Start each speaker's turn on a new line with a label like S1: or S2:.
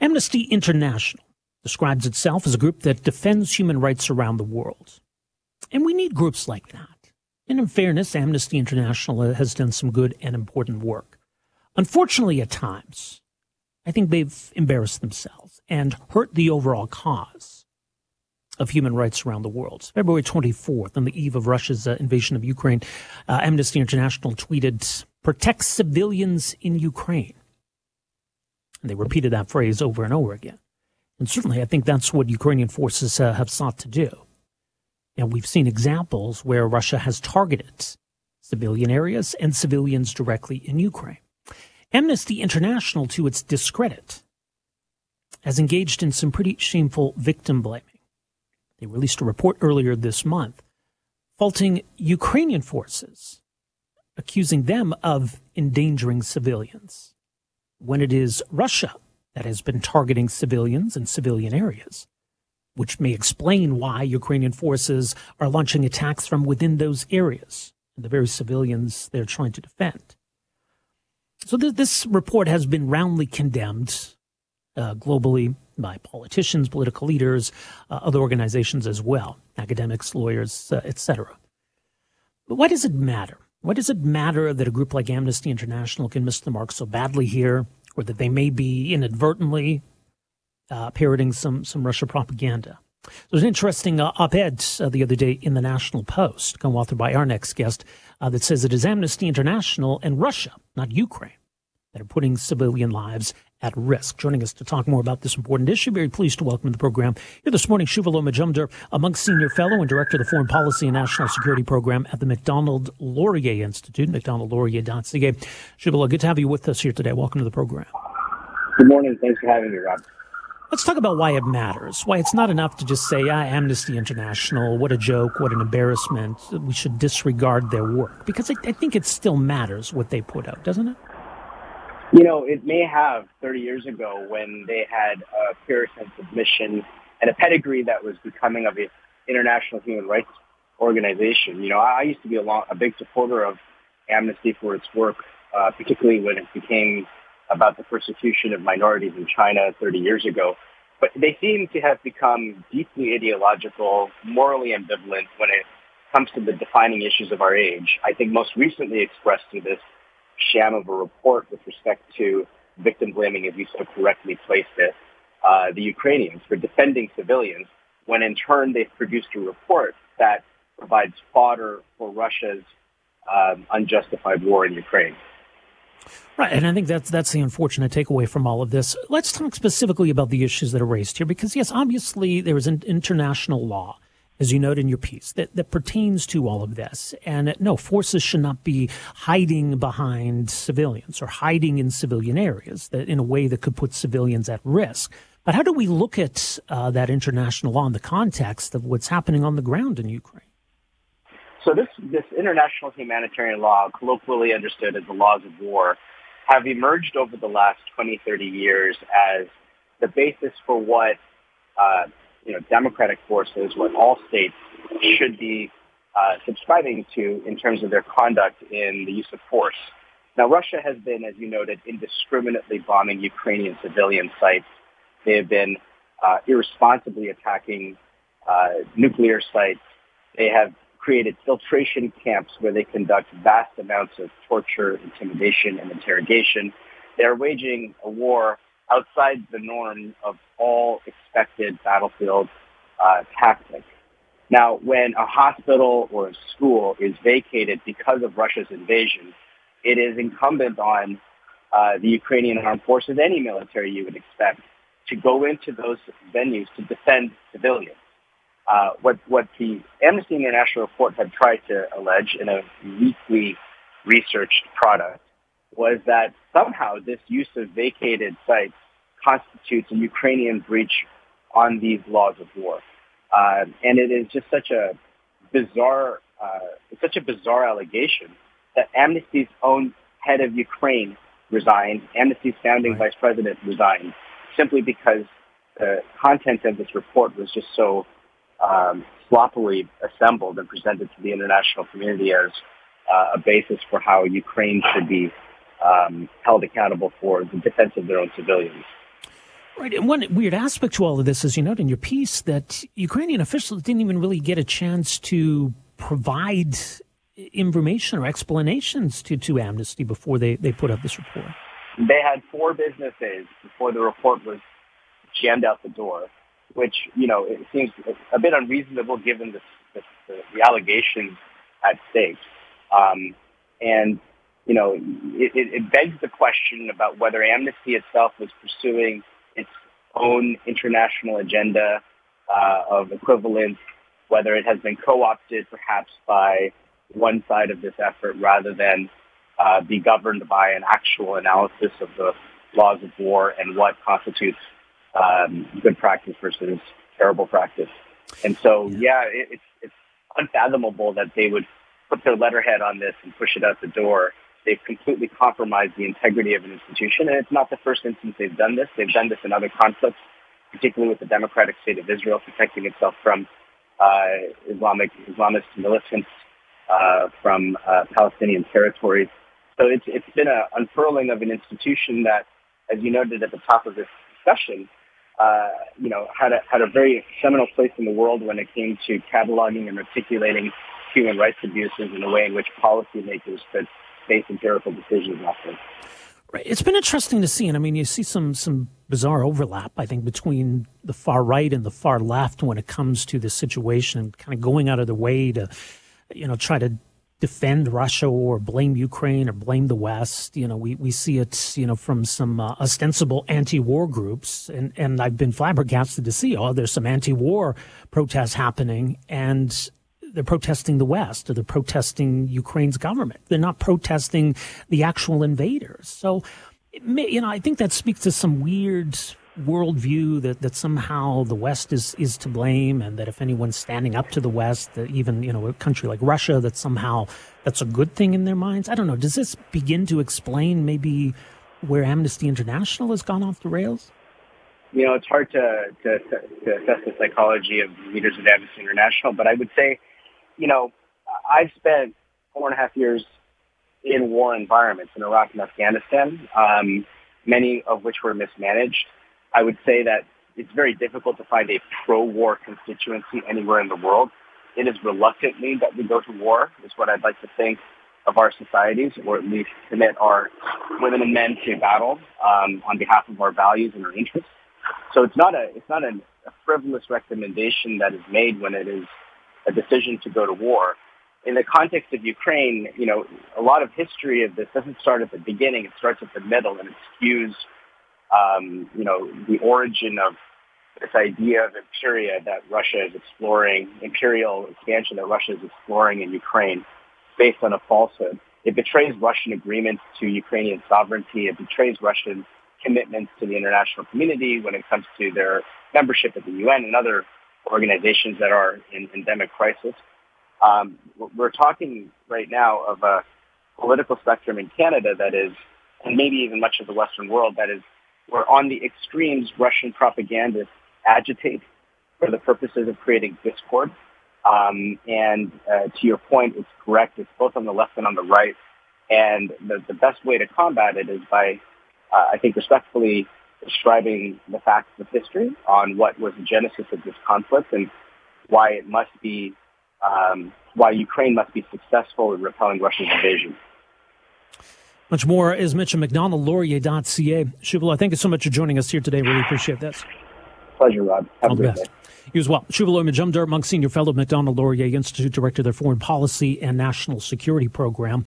S1: Amnesty International describes itself as a group that defends human rights around the world. And we need groups like that. And in fairness, Amnesty International has done some good and important work. Unfortunately, at times, I think they've embarrassed themselves and hurt the overall cause of human rights around the world. February 24th, on the eve of Russia's uh, invasion of Ukraine, uh, Amnesty International tweeted, protect civilians in Ukraine. And they repeated that phrase over and over again. And certainly, I think that's what Ukrainian forces uh, have sought to do. And we've seen examples where Russia has targeted civilian areas and civilians directly in Ukraine. Amnesty International, to its discredit, has engaged in some pretty shameful victim blaming. They released a report earlier this month faulting Ukrainian forces, accusing them of endangering civilians when it is Russia that has been targeting civilians and civilian areas, which may explain why Ukrainian forces are launching attacks from within those areas, the very civilians they're trying to defend. So th- this report has been roundly condemned uh, globally by politicians, political leaders, uh, other organizations as well, academics, lawyers, uh, etc. But why does it matter? Why does it matter that a group like Amnesty International can miss the mark so badly here, or that they may be inadvertently uh, parroting some some Russia propaganda? There's an interesting uh, op-ed uh, the other day in the National Post, co-authored by our next guest, uh, that says it is Amnesty International and Russia, not Ukraine, that are putting civilian lives at risk. Joining us to talk more about this important issue, very pleased to welcome to the program here this morning Shuvaloy Majumdar, a Munk Senior Fellow and Director of the Foreign Policy and National Security Program at the Macdonald Laurier Institute, macdonaldlaurier.ca. Shuvaloy, good to have you with us here today. Welcome to the program.
S2: Good morning. Thanks for having me, Rob.
S1: Let's talk about why it matters. Why it's not enough to just say, ah, Amnesty International, what a joke, what an embarrassment. We should disregard their work. Because I, I think it still matters what they put out, doesn't it?
S2: You know, it may have 30 years ago when they had a pure sense of mission and a pedigree that was becoming of an international human rights organization. You know, I used to be a, long, a big supporter of Amnesty for its work, uh, particularly when it became about the persecution of minorities in China 30 years ago. But they seem to have become deeply ideological, morally ambivalent when it comes to the defining issues of our age. I think most recently expressed through this sham of a report with respect to victim blaming, as you so correctly placed it, uh, the Ukrainians for defending civilians, when in turn they've produced a report that provides fodder for Russia's um, unjustified war in Ukraine.
S1: Right, and I think that's that's the unfortunate takeaway from all of this. Let's talk specifically about the issues that are raised here, because yes, obviously there is an international law as you note in your piece, that, that pertains to all of this. And no, forces should not be hiding behind civilians or hiding in civilian areas that, in a way that could put civilians at risk. But how do we look at uh, that international law in the context of what's happening on the ground in Ukraine?
S2: So this, this international humanitarian law, colloquially understood as the laws of war, have emerged over the last 20, 30 years as the basis for what uh, you know, democratic forces, what all states should be uh, subscribing to in terms of their conduct in the use of force. Now, Russia has been, as you noted, indiscriminately bombing Ukrainian civilian sites. They have been uh, irresponsibly attacking uh, nuclear sites. They have created filtration camps where they conduct vast amounts of torture, intimidation, and interrogation. They are waging a war outside the norm of all battlefield uh, tactics. Now, when a hospital or a school is vacated because of Russia's invasion, it is incumbent on uh, the Ukrainian armed forces, any military you would expect, to go into those venues to defend civilians. Uh, what, what the Amnesty International report had tried to allege in a weakly researched product was that somehow this use of vacated sites constitutes a Ukrainian breach on these laws of war. Uh, and it is just such a bizarre, uh, such a bizarre allegation that Amnesty's own head of Ukraine resigned, Amnesty's founding right. vice president resigned, simply because the content of this report was just so um, sloppily assembled and presented to the international community as uh, a basis for how Ukraine should be um, held accountable for the defense of their own civilians.
S1: Right. And one weird aspect to all of this, as you note in your piece, that Ukrainian officials didn't even really get a chance to provide information or explanations to, to Amnesty before they, they put up this report.
S2: They had four business days before the report was jammed out the door, which, you know, it seems a bit unreasonable given the, the, the allegations at stake. Um, and, you know, it, it begs the question about whether Amnesty itself was pursuing its own international agenda uh, of equivalence, whether it has been co-opted perhaps by one side of this effort rather than uh, be governed by an actual analysis of the laws of war and what constitutes um, good practice versus terrible practice. And so, yeah, it, it's, it's unfathomable that they would put their letterhead on this and push it out the door They've completely compromised the integrity of an institution, and it's not the first instance they've done this. They've done this in other conflicts, particularly with the Democratic State of Israel protecting itself from uh, Islamic Islamist militants uh, from uh, Palestinian territories. So it's it's been an unfurling of an institution that, as you noted at the top of this discussion, uh, you know, had a had a very seminal place in the world when it came to cataloging and articulating human rights abuses in a way in which policymakers could face empirical decisions after.
S1: Right. It's been interesting to see, and I mean, you see some some bizarre overlap, I think, between the far right and the far left when it comes to this situation, and kind of going out of their way to, you know, try to defend Russia or blame Ukraine or blame the West. You know, we, we see it, you know, from some uh, ostensible anti-war groups, and and I've been flabbergasted to see, oh, there's some anti-war protests happening, and they're protesting the West or they're protesting Ukraine's government. They're not protesting the actual invaders. So, may, you know, I think that speaks to some weird worldview that, that somehow the West is, is to blame and that if anyone's standing up to the West, that even, you know, a country like Russia, that somehow that's a good thing in their minds. I don't know. Does this begin to explain maybe where Amnesty International has gone off the rails?
S2: You know, it's hard to, to, to assess the psychology of leaders of Amnesty International, but I would say you know, I've spent four and a half years in war environments in Iraq and Afghanistan, um, many of which were mismanaged. I would say that it's very difficult to find a pro-war constituency anywhere in the world. It is reluctantly that we go to war, is what I'd like to think of our societies, or at least commit our women and men to battle um, on behalf of our values and our interests. So it's not a it's not a, a frivolous recommendation that is made when it is a decision to go to war. In the context of Ukraine, you know, a lot of history of this doesn't start at the beginning. It starts at the middle and it skews, um, you know, the origin of this idea of imperia that Russia is exploring, imperial expansion that Russia is exploring in Ukraine based on a falsehood. It betrays Russian agreements to Ukrainian sovereignty. It betrays Russian commitments to the international community when it comes to their membership at the UN and other organizations that are in endemic crisis. Um, we're talking right now of a political spectrum in Canada that is, and maybe even much of the Western world, that is, where on the extremes Russian propagandists agitate for the purposes of creating discord. Um, and uh, to your point, it's correct. It's both on the left and on the right. And the, the best way to combat it is by, uh, I think, respectfully describing the facts of history on what was the genesis of this conflict and why it must be, um, why Ukraine must be successful in repelling Russia's invasion.
S1: Much more is Mitch at macdonaldlaurier.ca. Shuvaloy, thank you so much for joining us here today. Really appreciate this.
S2: Pleasure, Rob. Have All a good day.
S1: You as well. Shuvaloy Majumdar, Munk Senior Fellow at Macdonald Laurier Institute, Director of their Foreign Policy and National Security Program.